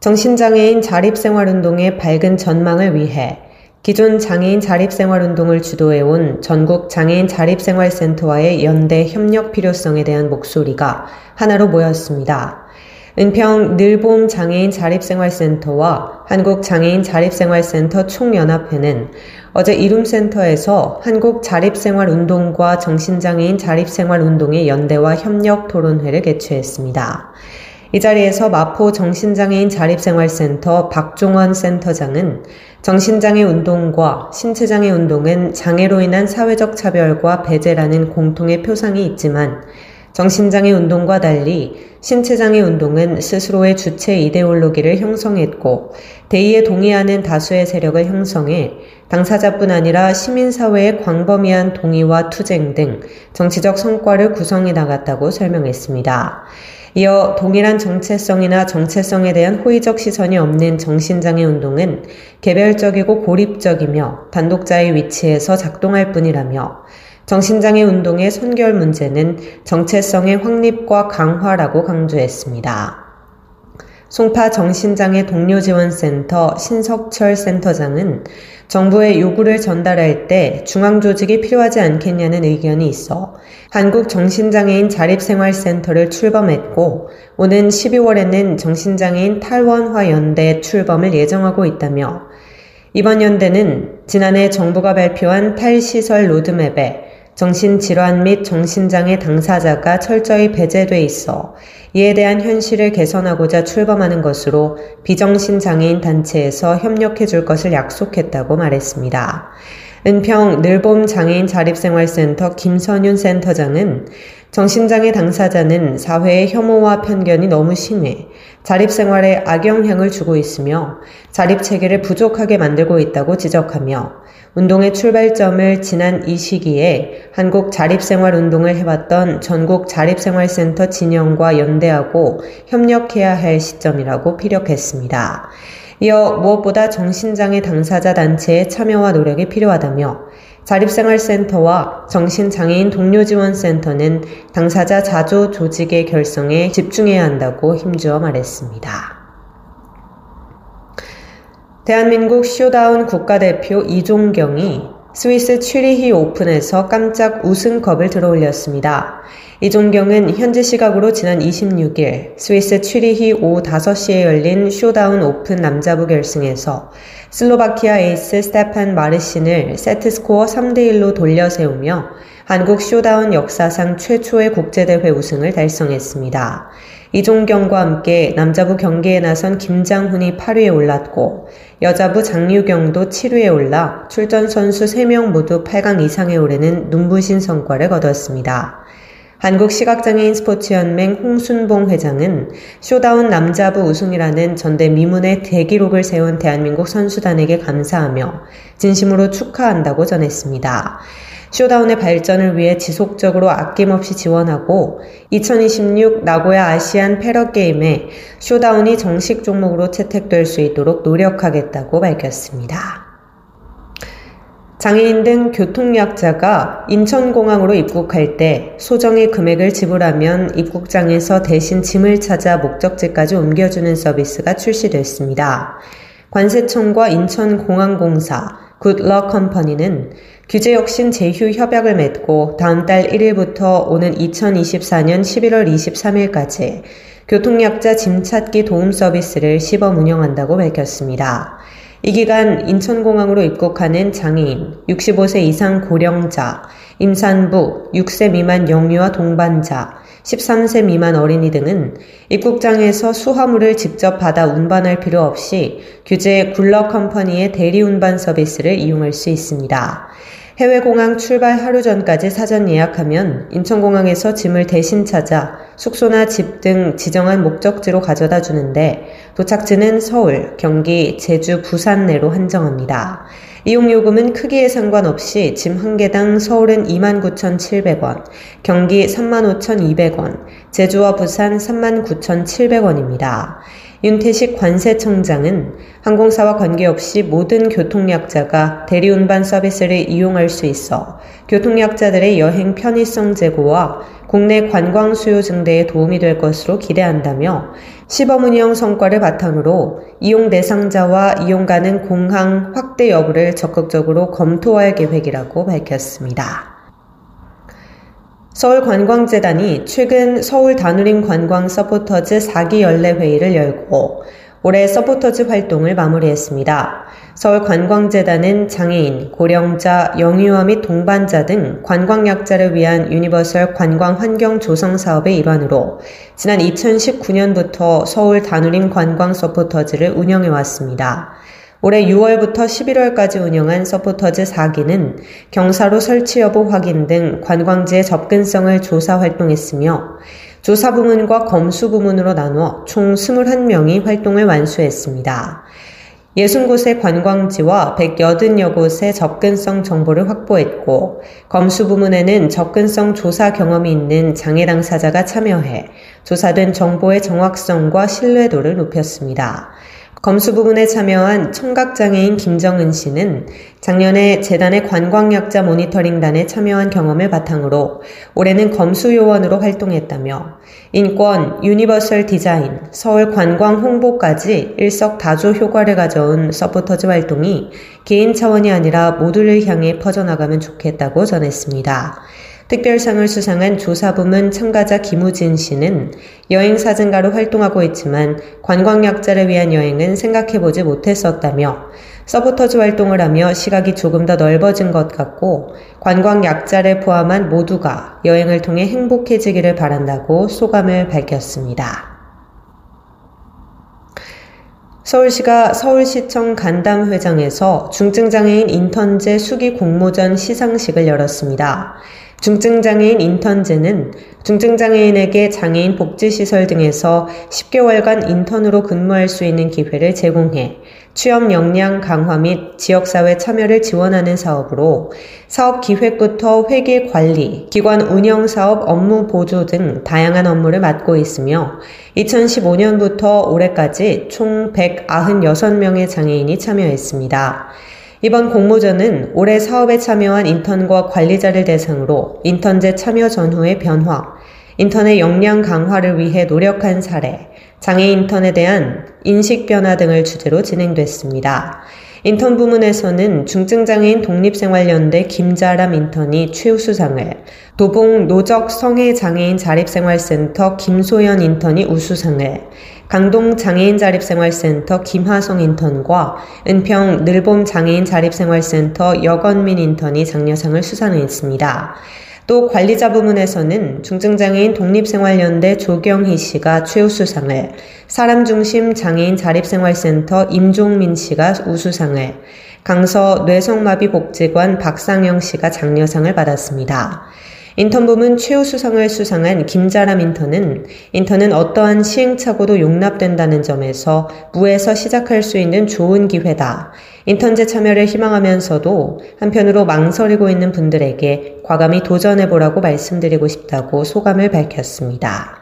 정신장애인 자립생활운동의 밝은 전망을 위해 기존 장애인 자립생활운동을 주도해온 전국 장애인 자립생활센터와의 연대 협력 필요성에 대한 목소리가 하나로 모였습니다. 은평 늘봄 장애인 자립생활센터와 한국 장애인 자립생활센터 총연합회는 어제 이룸센터에서 한국 자립생활운동과 정신장애인 자립생활운동의 연대와 협력 토론회를 개최했습니다. 이 자리에서 마포 정신장애인 자립생활센터 박종원 센터장은 정신장애 운동과 신체장애 운동은 장애로 인한 사회적 차별과 배제라는 공통의 표상이 있지만 정신장애 운동과 달리 신체장애 운동은 스스로의 주체 이데올로기를 형성했고 대의에 동의하는 다수의 세력을 형성해 당사자뿐 아니라 시민사회의 광범위한 동의와 투쟁 등 정치적 성과를 구성해 나갔다고 설명했습니다. 이어 동일한 정체성이나 정체성에 대한 호의적 시선이 없는 정신장애 운동은 개별적이고 고립적이며 단독자의 위치에서 작동할 뿐이라며 정신장애 운동의 선결 문제는 정체성의 확립과 강화라고 강조했습니다. 송파 정신장애 동료지원센터 신석철 센터장은 정부의 요구를 전달할 때 중앙조직이 필요하지 않겠냐는 의견이 있어 한국정신장애인 자립생활센터를 출범했고 오는 12월에는 정신장애인 탈원화 연대 출범을 예정하고 있다며 이번 연대는 지난해 정부가 발표한 탈시설 로드맵에 정신질환 및 정신장애 당사자가 철저히 배제돼 있어 이에 대한 현실을 개선하고자 출범하는 것으로 비정신장애인 단체에서 협력해 줄 것을 약속했다고 말했습니다. 은평 늘봄 장애인 자립생활센터 김선윤 센터장은 정신장애 당사자는 사회의 혐오와 편견이 너무 심해 자립생활에 악영향을 주고 있으며 자립체계를 부족하게 만들고 있다고 지적하며 운동의 출발점을 지난 이 시기에 한국 자립생활 운동을 해왔던 전국 자립생활센터 진영과 연대하고 협력해야 할 시점이라고 피력했습니다. 이어 무엇보다 정신장애 당사자 단체의 참여와 노력이 필요하다며 자립생활센터와 정신장애인 동료지원센터는 당사자 자조 조직의 결성에 집중해야 한다고 힘주어 말했습니다. 대한민국 쇼다운 국가대표 이종경이 스위스 취리히 오픈에서 깜짝 우승컵을 들어올렸습니다. 이종경은 현지 시각으로 지난 26일 스위스 취리히 오후 5시에 열린 쇼다운 오픈 남자부 결승에서 슬로바키아 에이스 스테판 마르신을 세트스코어 3대1로 돌려 세우며 한국 쇼다운 역사상 최초의 국제대회 우승을 달성했습니다. 이종경과 함께 남자부 경기에 나선 김장훈이 8위에 올랐고 여자부 장유경도 7위에 올라 출전 선수 3명 모두 8강 이상에 오르는 눈부신 성과를 거뒀습니다. 한국시각장애인 스포츠연맹 홍순봉 회장은 쇼다운 남자부 우승이라는 전대 미문의 대기록을 세운 대한민국 선수단에게 감사하며 진심으로 축하한다고 전했습니다. 쇼다운의 발전을 위해 지속적으로 아낌없이 지원하고 2026 나고야 아시안 패러게임에 쇼다운이 정식 종목으로 채택될 수 있도록 노력하겠다고 밝혔습니다. 장애인 등 교통약자가 인천공항으로 입국할 때 소정의 금액을 지불하면 입국장에서 대신 짐을 찾아 목적지까지 옮겨주는 서비스가 출시됐습니다. 관세청과 인천공항공사, 굿럭 컴퍼니는 규제 혁신 제휴 협약을 맺고 다음 달 1일부터 오는 2024년 11월 23일까지 교통약자 짐 찾기 도움 서비스를 시범 운영한다고 밝혔습니다. 이 기간 인천공항으로 입국하는 장애인, 65세 이상 고령자, 임산부, 6세 미만 영유아 동반자, 13세 미만 어린이 등은 입국장에서 수화물을 직접 받아 운반할 필요 없이 규제 굴러 컴퍼니의 대리 운반 서비스를 이용할 수 있습니다. 해외공항 출발 하루 전까지 사전 예약하면 인천공항에서 짐을 대신 찾아 숙소나 집 등 지정한 목적지로 가져다 주는데 도착지는 서울, 경기, 제주, 부산 내로 한정합니다. 이용요금은 크기에 상관없이 짐 한 개당 서울은 29,700원, 경기 35,200원, 제주와 부산 39,700원입니다. 윤태식 관세청장은 항공사와 관계없이 모든 교통약자가 대리운반 서비스를 이용할 수 있어 교통약자들의 여행 편의성 제고와 국내 관광 수요 증대에 도움이 될 것으로 기대한다며 시범 운영 성과를 바탕으로 이용 대상자와 이용 가능 공항 확대 여부를 적극적으로 검토할 계획이라고 밝혔습니다. 서울관광재단이 최근 서울 다누림 관광 서포터즈 4기 연례회의를 열고 올해 서포터즈 활동을 마무리했습니다. 서울관광재단은 장애인, 고령자, 영유아 및 동반자 등 관광약자를 위한 유니버설 관광 환경 조성 사업의 일환으로 지난 2019년부터 서울 다누림 관광 서포터즈를 운영해 왔습니다. 올해 6월부터 11월까지 운영한 서포터즈 4기는 경사로 설치 여부 확인 등 관광지의 접근성을 조사 활동했으며 조사 부문과 검수 부문으로 나누어 총 21명이 활동을 완수했습니다. 60곳의 관광지와 180여 곳의 접근성 정보를 확보했고, 검수 부문에는 접근성 조사 경험이 있는 장애 당사자가 참여해 조사된 정보의 정확성과 신뢰도를 높였습니다. 검수 부분에 참여한 청각장애인 김정은 씨는 작년에 재단의 관광약자 모니터링단에 참여한 경험을 바탕으로 올해는 검수 요원으로 활동했다며 인권, 유니버설 디자인, 서울 관광 홍보까지 일석다조 효과를 가져온 서포터즈 활동이 개인 차원이 아니라 모두를 향해 퍼져나가면 좋겠다고 전했습니다. 특별상을 수상한 조사부문 참가자 김우진 씨는 여행 사진가로 활동하고 있지만 관광약자를 위한 여행은 생각해보지 못했었다며 서포터즈 활동을 하며 시각이 조금 더 넓어진 것 같고 관광약자를 포함한 모두가 여행을 통해 행복해지기를 바란다고 소감을 밝혔습니다. 서울시가 서울시청 간담회장에서 중증장애인 인턴제 수기 공모전 시상식을 열었습니다. 중증장애인 인턴제는 중증장애인에게 장애인 복지시설 등에서 10개월간 인턴으로 근무할 수 있는 기회를 제공해 취업 역량 강화 및 지역사회 참여를 지원하는 사업으로 사업 기획부터 회계 관리, 기관 운영 사업 업무 보조 등 다양한 업무를 맡고 있으며 2015년부터 올해까지 총 196명의 장애인이 참여했습니다. 이번 공모전은 올해 사업에 참여한 인턴과 관리자를 대상으로 인턴제 참여 전후의 변화, 인턴의 역량 강화를 위해 노력한 사례, 장애 인턴에 대한 인식 변화 등을 주제로 진행됐습니다. 인턴 부문에서는 중증장애인 독립생활연대 김자람 인턴이 최우수상을, 도봉 노적 성애장애인 자립생활센터 김소연 인턴이 우수상을, 강동 장애인 자립생활센터 김하성 인턴과 은평 늘봄 장애인 자립생활센터 여건민 인턴이 장려상을 수상했습니다. 또 관리자 부문에서는 중증장애인 독립생활연대 조경희 씨가 최우수상을, 사람중심 장애인 자립생활센터 임종민 씨가 우수상을, 강서 뇌성마비 복지관 박상영 씨가 장려상을 받았습니다. 인턴 부문 최우 수상을 수상한 김자람 인턴은 인턴은 어떠한 시행착오도 용납된다는 점에서 무에서 시작할 수 있는 좋은 기회다. 인턴제 참여를 희망하면서도 한편으로 망설이고 있는 분들에게 과감히 도전해보라고 말씀드리고 싶다고 소감을 밝혔습니다.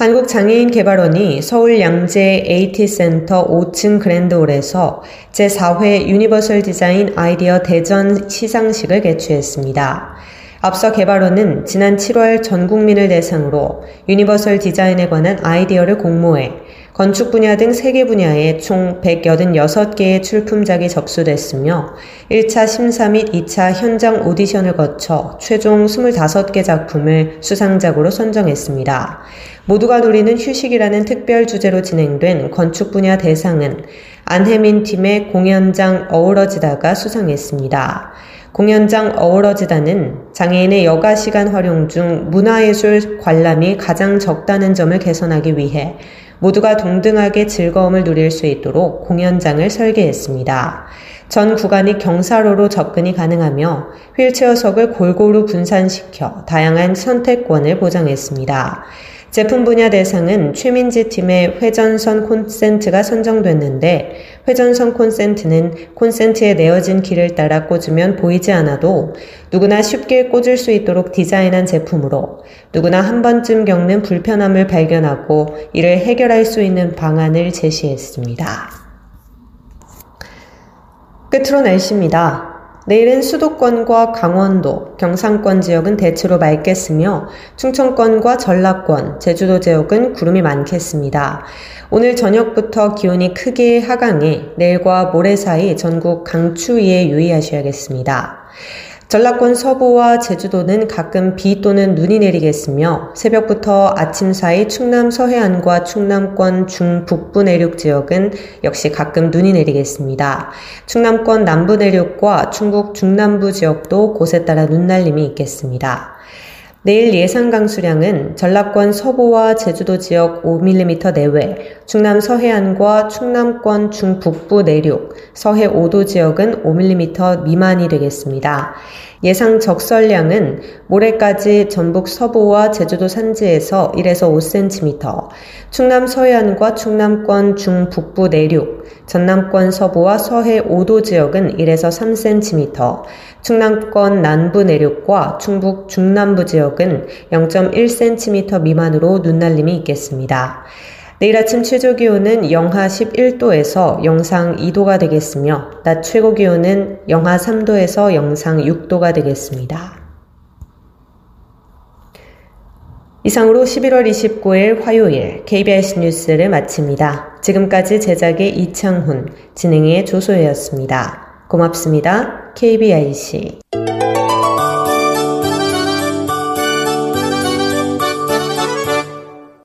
한국장애인개발원이 서울 양재 AT센터 5층 그랜드홀에서 제4회 유니버설 디자인 아이디어 대전 시상식을 개최했습니다. 앞서 개발원은 지난 7월 전 국민을 대상으로 유니버설 디자인에 관한 아이디어를 공모해 건축 분야 등 3개 분야에 총 186개의 출품작이 접수됐으며 1차 심사 및 2차 현장 오디션을 거쳐 최종 25개 작품을 수상작으로 선정했습니다. 모두가 누리는 휴식이라는 특별 주제로 진행된 건축 분야 대상은 안혜민 팀의 공연장 어우러지다가 수상했습니다. 공연장 어우러지다는 장애인의 여가 시간 활용 중 문화예술 관람이 가장 적다는 점을 개선하기 위해 모두가 동등하게 즐거움을 누릴 수 있도록 공연장을 설계했습니다. 전 구간이 경사로로 접근이 가능하며 휠체어석을 골고루 분산시켜 다양한 선택권을 보장했습니다. 제품 분야 대상은 최민지 팀의 회전선 콘센트가 선정됐는데 회전선 콘센트는 콘센트에 내어진 길을 따라 꽂으면 보이지 않아도 누구나 쉽게 꽂을 수 있도록 디자인한 제품으로 누구나 한 번쯤 겪는 불편함을 발견하고 이를 해결할 수 있는 방안을 제시했습니다. 끝으로 날씨입니다. 내일은 수도권과 강원도, 경상권 지역은 대체로 맑겠으며 충청권과 전라권, 제주도 지역은 구름이 많겠습니다. 오늘 저녁부터 기온이 크게 하강해 내일과 모레 사이 전국 강추위에 유의하셔야겠습니다. 전라권 서부와 제주도는 가끔 비 또는 눈이 내리겠으며 새벽부터 아침 사이 충남 서해안과 충남권 중북부 내륙 지역은 역시 가끔 눈이 내리겠습니다. 충남권 남부 내륙과 충북 중남부 지역도 곳에 따라 눈날림이 있겠습니다. 내일 예상 강수량은 전라권 서부와 제주도 지역 5mm 내외, 충남 서해안과 충남권 중북부 내륙, 서해 5도 지역은 5mm 미만이 되겠습니다. 예상 적설량은 모레까지 전북 서부와 제주도 산지에서 1에서 5cm, 충남 서해안과 충남권 중북부 내륙, 전남권 서부와 서해 5도 지역은 1에서 3cm, 충남권 남부 내륙과 충북 중남부 지역은 0.1cm 미만으로 눈날림이 있겠습니다. 내일 아침 최저 기온은 영하 11도에서 영상 2도가 되겠으며 낮 최고 기온은 영하 3도에서 영상 6도가 되겠습니다. 이상으로 11월 29일 화요일 KBS 뉴스를 마칩니다. 지금까지 제작의 이창훈, 진행의 조소혜였습니다. 고맙습니다. KBIC.